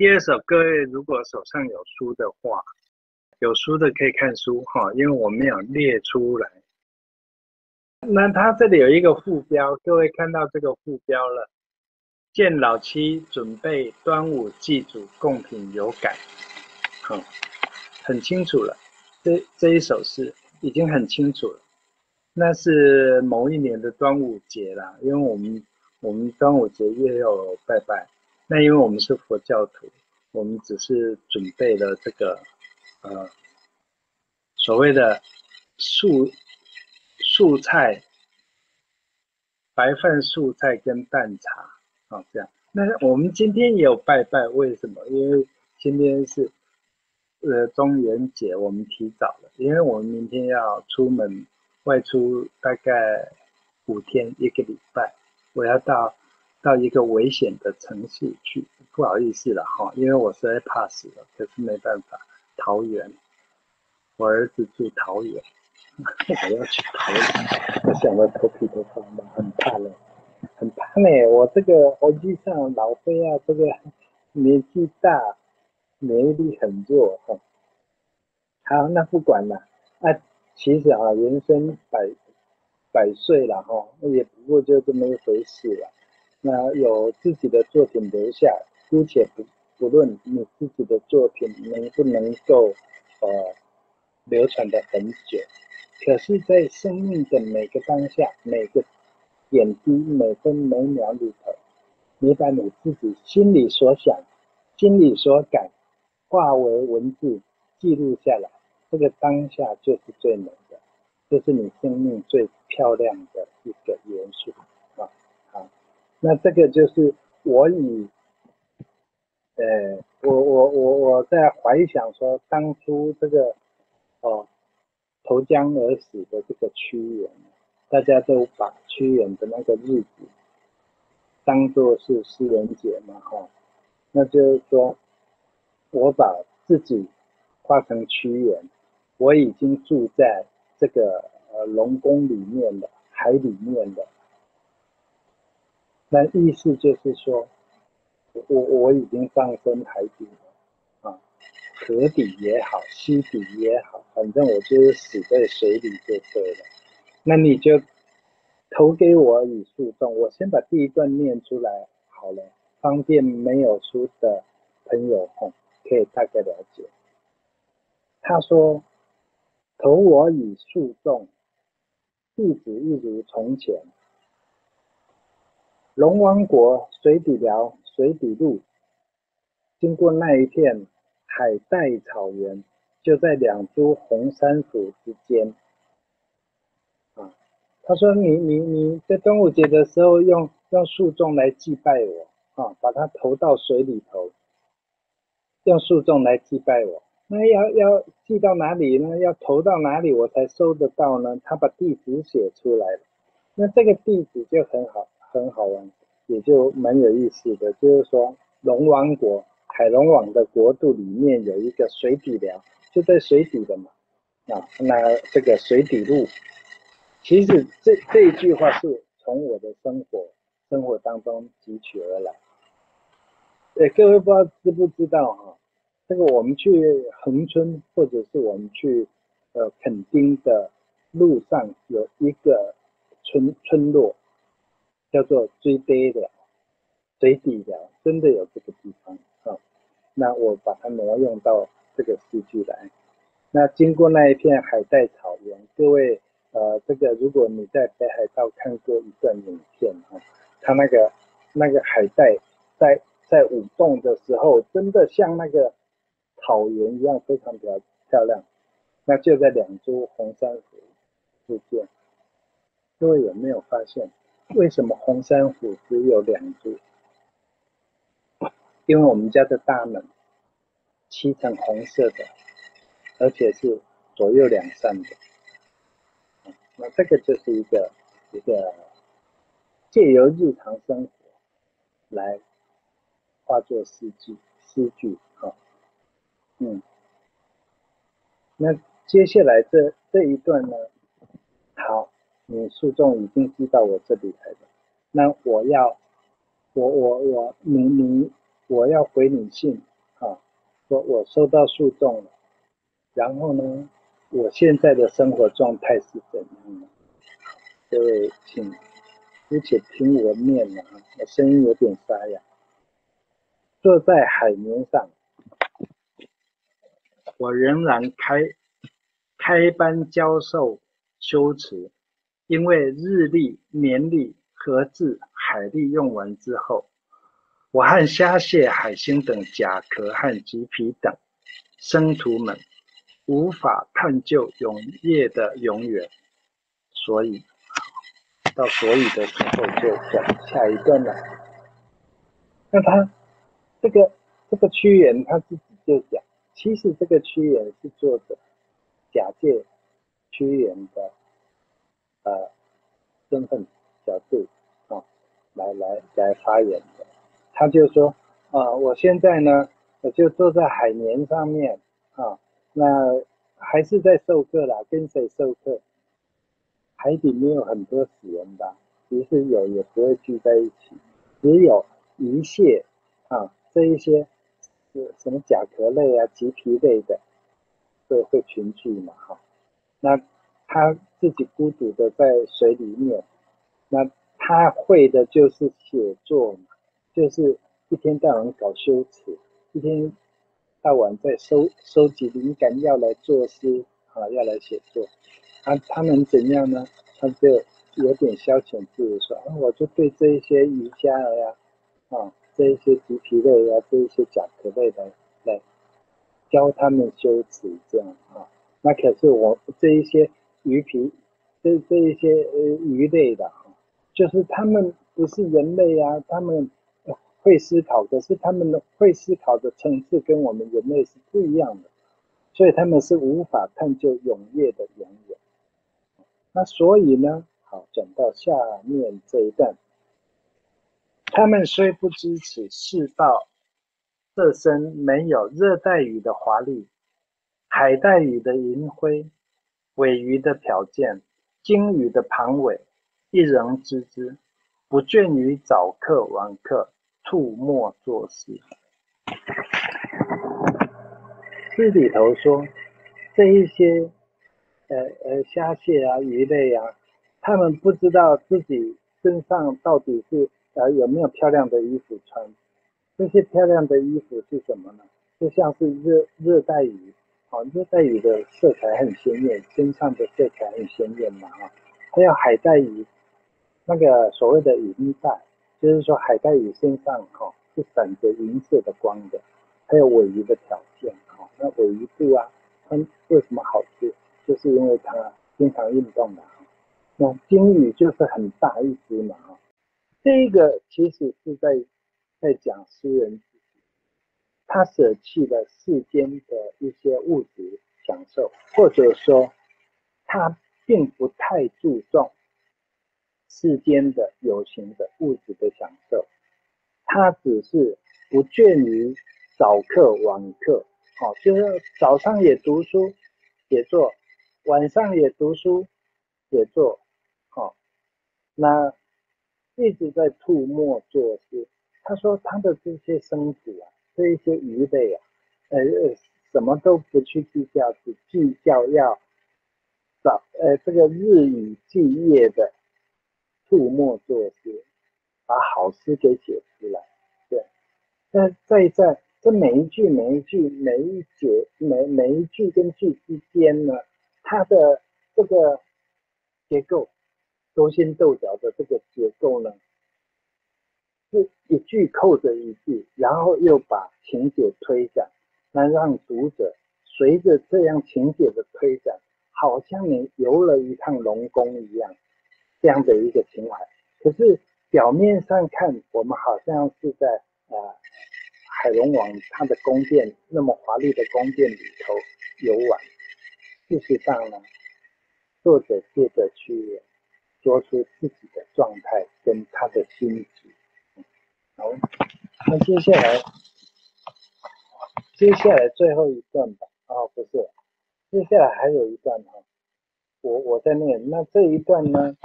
第二首，各位如果手上有书的话，有书的可以看书哈，因为我没有列出来。那它这里有一个副标，各位看到这个副标了。见老七准备端午祭祖贡品有感，好，很清楚了。这这一首诗已经很清楚了。那是某一年的端午节啦，因为我们我们端午节也有拜拜。那因为我们是佛教徒，我们只是准备了这个呃所谓的素素菜、白饭、素菜跟蛋茶。啊，这样。那我们今天也有拜拜，为什么？因为今天是呃中元节，我们提早了，因为我们明天要出门外出，大概五天一个礼拜，我要到到一个危险的城市去，不好意思了哈，因为我实在怕死了，可是没办法，桃园，我儿子住桃园，我要去桃园，我想到头皮都发麻，很怕冷。很怕呢，我这个实际上老飞啊，这个 年纪大，免疫力很弱哈。好，那不管了，啊，其实啊，人生百百岁了哈，也不过就这么一回事了。那有自己的作品留下，姑且不不论你自己的作品能不能够呃流传的很久，可是，在生命的每个当下，每个。点滴每分每秒里头，你把你自己心里所想、心里所感化为文字记录下来，这个当下就是最美的，这是你生命最漂亮的一个元素！那这个就是我以，呃，我我我我在怀想说，当初这个哦投江而死的这个屈原。大家都把屈原的那个日子当做是诗人节嘛，哈，那就是说，我把自己化成屈原，我已经住在这个呃龙宫里面的海里面的，那意思就是说，我我已经上升海底了，啊，河底也好，溪底也好，反正我就是死在水里就对了。那你就投给我以诉讼，我先把第一段念出来好了，方便没有书的朋友哈可以大概了解。他说：“投我以诉讼，弟子一如从前。龙王国水底寮水底路，经过那一片海带草原，就在两株红杉树之间。”啊他说：“你你你在端午节的时候用用树种来祭拜我啊，把它投到水里头，用树种来祭拜我。那要要寄到哪里呢？要投到哪里我才收得到呢？他把地址写出来了。那这个地址就很好很好玩，也就蛮有意思的。就是说，龙王国海龙王的国度里面有一个水底寮，就在水底的嘛。啊，那这个水底路。”其实这这一句话是从我的生活生活当中汲取而来。对，各位不知道知不知道哈？这个我们去横村或者是我们去呃垦丁的路上有一个村村落，叫做追堤寮、水底寮，真的有这个地方啊。那我把它挪用到这个诗句来。那经过那一片海带草原，各位。呃，这个如果你在北海道看过一段影片啊，它那个那个海带在在舞动的时候，真的像那个草原一样非常漂漂亮。那就在两株红珊瑚之间，各位有没有发现，为什么红珊瑚只有两株？因为我们家的大门漆成红色的，而且是左右两扇的。那这个就是一个一个借由日常生活来化作诗句诗句啊，嗯，那接下来这这一段呢，你诉讼已经寄到我这里来了，那我要我我我你你我要回你信啊，说我收到诉讼了，然后呢，我现在的生活状态是怎样的？各位请姑且听我念啊，我声音有点沙哑。坐在海绵上，我仍然开开班教授修辞，因为日历、年历和字海历用完之后。我和虾蟹、海星等甲壳和棘皮等生徒们无法探究永夜的永远，所以到所以的时候就讲下一段了。那他这个这个屈原他自己就讲，其实这个屈原是作者假借屈原的呃身份角度啊来来来发言的。他就说啊，我现在呢，我就坐在海绵上面啊，那还是在授课啦，跟谁授课？海底没有很多死人吧？其实有也不会聚在一起，只有鱼蟹啊这一些是什么甲壳类啊、棘皮类的会会群聚嘛哈。那他自己孤独的在水里面，那他会的就是写作嘛。就是一天到晚搞修辞，一天到晚在收收集灵感，要来作诗啊，要来写作。他他能怎样呢？他就有点消遣自己，说啊，我就对这一些鱼虾呀，啊，这一些棘皮类呀，这一些甲壳类的来教他们修辞，这样啊。那可是我这一些鱼皮，这这一些呃鱼类的，就是他们不是人类啊，他们。会思考，可是他们的会思考的层次跟我们人类是不一样的，所以他们是无法探究永夜的永远。那所以呢，好讲到下面这一段，他们虽不知此世道，这身没有热带雨的华丽，海带雨的银辉，尾鱼的条件，鲸鱼的盘尾，一人知之，不倦于早课晚课。吐沫作诗，诗里头说，这一些呃呃虾蟹啊鱼类啊，他们不知道自己身上到底是呃有没有漂亮的衣服穿。这些漂亮的衣服是什么呢？就像是热热带鱼，啊热带鱼的色彩很鲜艳，身上的色彩很鲜艳嘛啊，还有海带鱼，那个所谓的银带。就是说，海带鱼身上哈是闪着银色的光的，还有尾鱼的条件哈。那尾鱼肚啊，它为什么好吃？就是因为它经常运动嘛。那鲸鱼就是很大一只嘛哈。这个其实是在在讲诗人，他舍弃了世间的一些物质享受，或者说他并不太注重。世间的有形的物质的享受，他只是不倦于早课晚课，好，就是早上也读书写作，晚上也读书写作，好，那一直在吐沫作诗。他说他的这些生子啊，这一些鱼类啊，呃，什么都不去计较，只计较要早呃这个日以继夜的。吐墨作诗，把好诗给写出来。对，那在在这每一句每一句每一节每每一句跟句之间呢，它的这个结构勾心斗角的这个结构呢，是一句扣着一句，然后又把情节推展，那让读者随着这样情节的推展，好像你游了一趟龙宫一样。这样的一个情怀，可是表面上看，我们好像是在呃海龙王他的宫殿那么华丽的宫殿里头游玩。事实上呢，作者借着去说出自己的状态跟他的心情。好，那接下来接下来最后一段吧。啊，不是，接下来还有一段哈，我我在念。那这一段呢？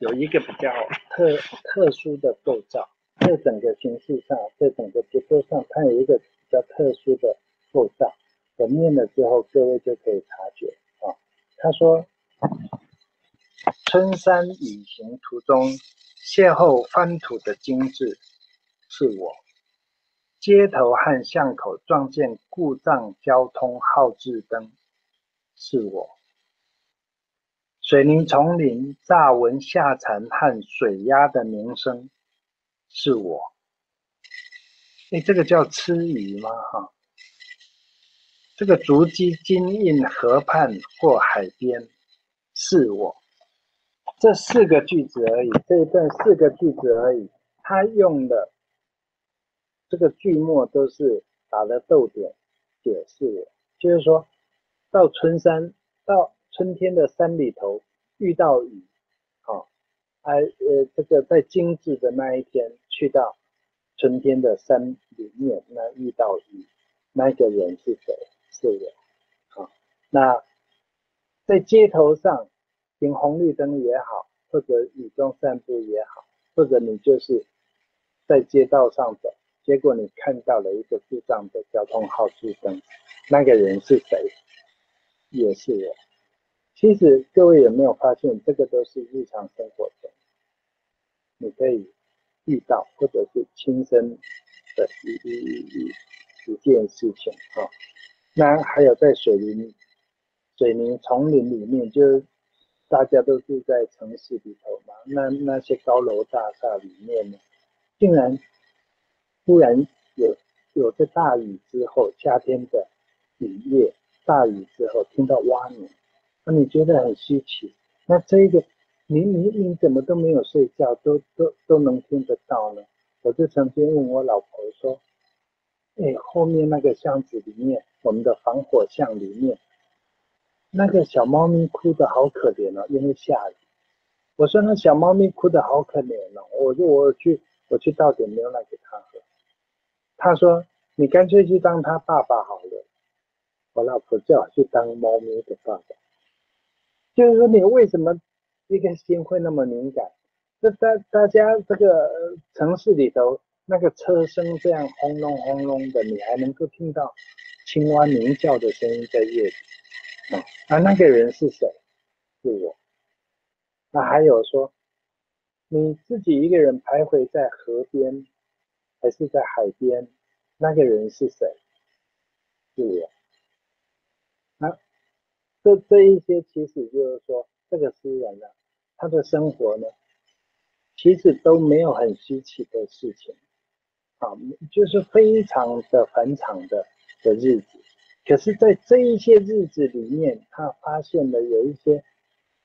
有一个比较特特殊的构造，在整个形式上，在整个结构上，它有一个比较特殊的构造。我念了之后，各位就可以察觉啊。他说：“春山旅行途中，邂逅翻土的精致，是我；街头和巷口撞见故障交通号志灯，是我；水泥丛林乍闻下沉和水压的鸣声，是我。”哎，这个叫吃鱼吗？哈。这个足迹金印河畔或海边，是我。这四个句子而已，这一段四个句子而已。他用的这个句末都是打了逗点，解释我，就是说到春山，到春天的山里头遇到雨，好，哎呃，这个在精致的那一天去到春天的山里面，那遇到雨，那个人是谁？是我，好，那在街头上停红绿灯也好，或者雨中散步也好，或者你就是在街道上走，结果你看到了一个故障的交通号志灯，那个人是谁？也是我。其实各位有没有发现，这个都是日常生活中你可以遇到，或者是亲身的一一一一件事情啊。那还有在水泥水泥丛林里面，就大家都住在城市里头嘛。那那些高楼大厦里面呢，竟然忽然有有个大雨之后，夏天的雨夜，大雨之后听到蛙鸣，那你觉得很稀奇。那这个你你你怎么都没有睡觉，都都都能听得到呢？我就曾经问我老婆说。哎，后面那个巷子里面，我们的防火巷里面，那个小猫咪哭的好可怜哦，因为下雨。我说那小猫咪哭的好可怜哦，我就我去我去倒点牛奶给它喝。他说你干脆去当他爸爸好了。我老婆叫我去当猫咪的爸爸，就是说你为什么一个心会那么敏感？这大大家这个城市里头。那个车声这样轰隆轰隆的，你还能够听到青蛙鸣叫的声音在夜里啊？那那个人是谁？是我。那还有说，你自己一个人徘徊在河边，还是在海边？那个人是谁？是我。那这这一些，其实就是说，这个诗人呢，他的生活呢，其实都没有很稀奇的事情。啊，就是非常的繁长的的日子，可是，在这一些日子里面，他发现了有一些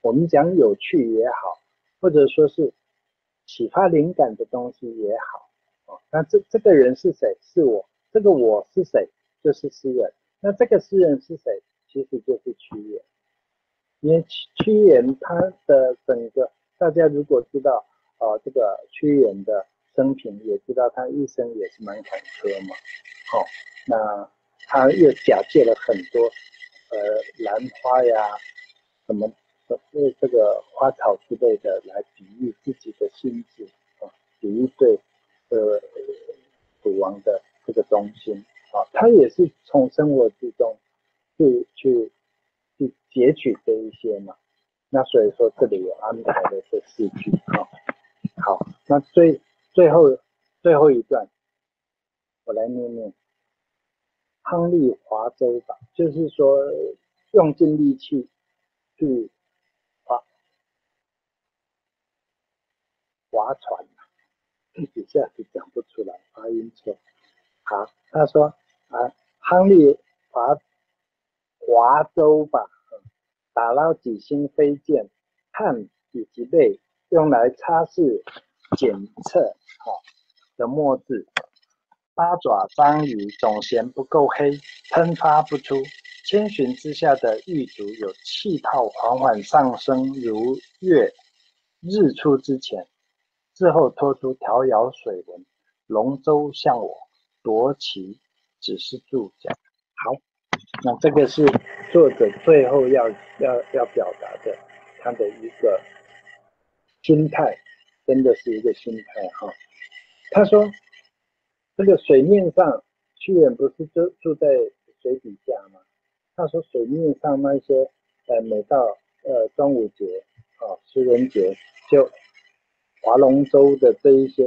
我们讲有趣也好，或者说是启发灵感的东西也好，啊，那这这个人是谁？是我，这个我是谁？就是诗人。那这个诗人是谁？其实就是屈原。因为屈屈原他的整个，大家如果知道啊，这个屈原的。生平也知道他一生也是蛮坎坷嘛，好，那他又假借了很多呃兰花呀，什么呃这个花草之类的来比喻自己的心智啊，比喻对呃楚王的这个忠心啊，他也是从生活之中去去去截取这一些嘛，那所以说这里有安排的这四句啊，好，那最。最后最后一段，我来念念。亨利划舟吧，就是说用尽力气去划划船，一下子讲不出来，发音错。好，他说啊，亨利划划舟吧，打捞几星飞剑，汗以及泪，用来擦拭。检测好的墨字，八爪章鱼总嫌不够黑，喷发不出。千寻之下的玉足有气泡缓缓上升，如月日出之前，之后拖出条摇水纹。龙舟向我夺旗，只是注脚。好，那这个是作者最后要要要表达的他的一个心态。真的是一个心态哈。他说，这个水面上屈原不是住住在水底下吗？他说水面上那些，呃，每到呃端午节啊、情人节，就划龙舟的这一些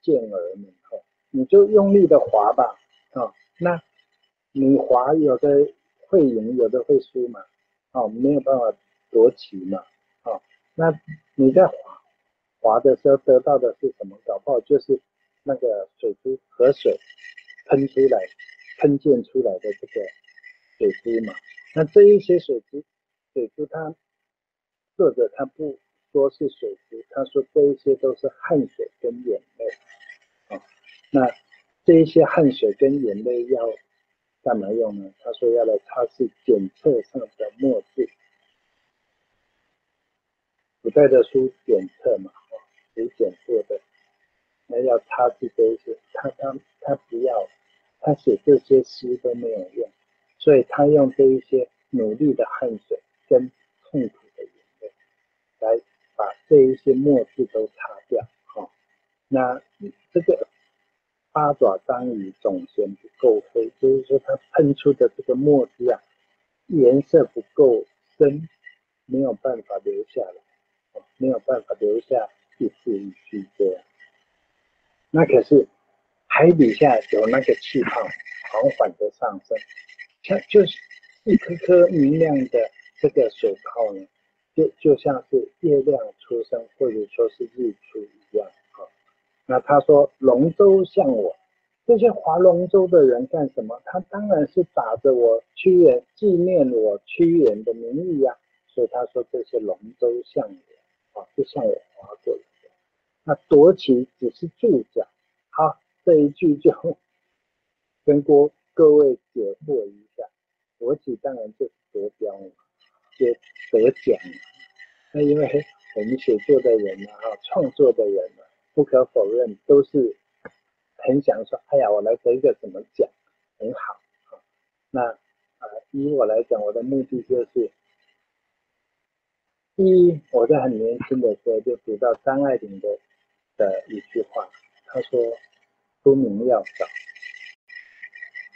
健儿们，哈，你就用力的划吧，啊，那你划有的会赢，有的会输嘛，哦，没有办法夺旗嘛，哦，那你在划划的时候得到的是什么？搞不好就是那个水珠河水喷出来、喷溅出来的这个水珠嘛。那这一些水珠，水珠它作者他不说是水珠，他说这一些都是汗水跟眼泪啊。那这一些汗水跟眼泪要干嘛用呢？他说要来擦拭检测上的墨迹。古代的书检测嘛，哦，写检测的，那要擦去这一些，他他他不要，他写这些诗都没有用，所以他用这一些努力的汗水跟痛苦的眼泪，来把这一些墨字都擦掉，哈，那这个八爪章鱼总嫌不够黑，就是说它喷出的这个墨汁啊，颜色不够深，没有办法留下来。没有办法留下，那可是海底下有那个气泡缓缓的上升，像就是一颗颗明亮的这个水泡呢，就就像是月亮出生或者说是日出一样啊。那他说龙舟向我，这些划龙舟的人干什么？他当然是打着我屈原纪念我屈原的名义呀，所以他说这些龙舟向我。啊，就像我划过来，那夺旗只是注脚。好，这一句就跟各各位解惑一下，夺旗当然就是得标嘛，就得奖了。那因为我们写作的人啊，创作的人啊，不可否认都是很想说，哎呀，我来得一个什么奖，很好。那啊，以我来讲，我的目的就是。第一，我在很年轻的时候就读到张爱玲的的一句话，他说：“出名要早。”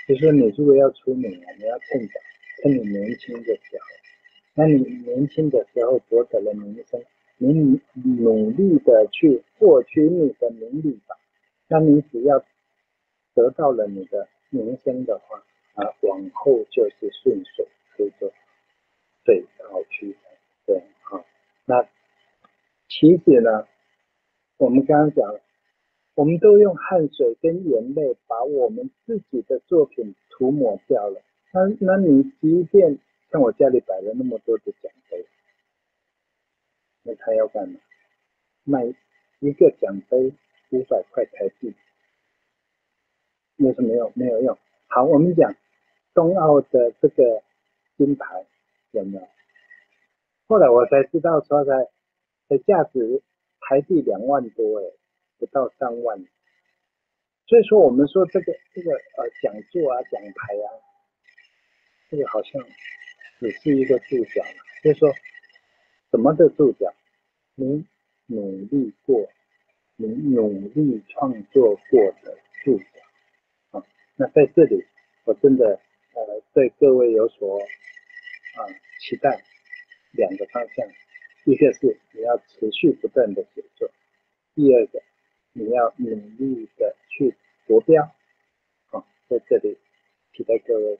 就是你如果要出名啊，你要趁早，趁你年轻的时候。那你年轻的时候博得了名声，你努力的去获取你的名利吧。那你只要得到了你的名声的话，啊，往后就是顺水推舟，水到渠成。对。好那其实呢，我们刚刚讲了，我们都用汗水跟眼泪把我们自己的作品涂抹掉了。那那你即便像我家里摆了那么多的奖杯，那他要干嘛？卖一个奖杯五百块台币，有什么用？没有用。好，我们讲冬奥的这个金牌有没有？后来我才知道，说才的价值台币两万多，哎，不到三万。所以说，我们说这个这个呃讲座啊、奖牌啊，这个好像只是一个注脚了，就是说什么的注脚？你努力过，你努力创作过的注脚啊。那在这里，我真的呃对各位有所啊期待。两个方向，一个是你要持续不断的写作，第二个你要努力的去夺标，啊，在这里期待各位。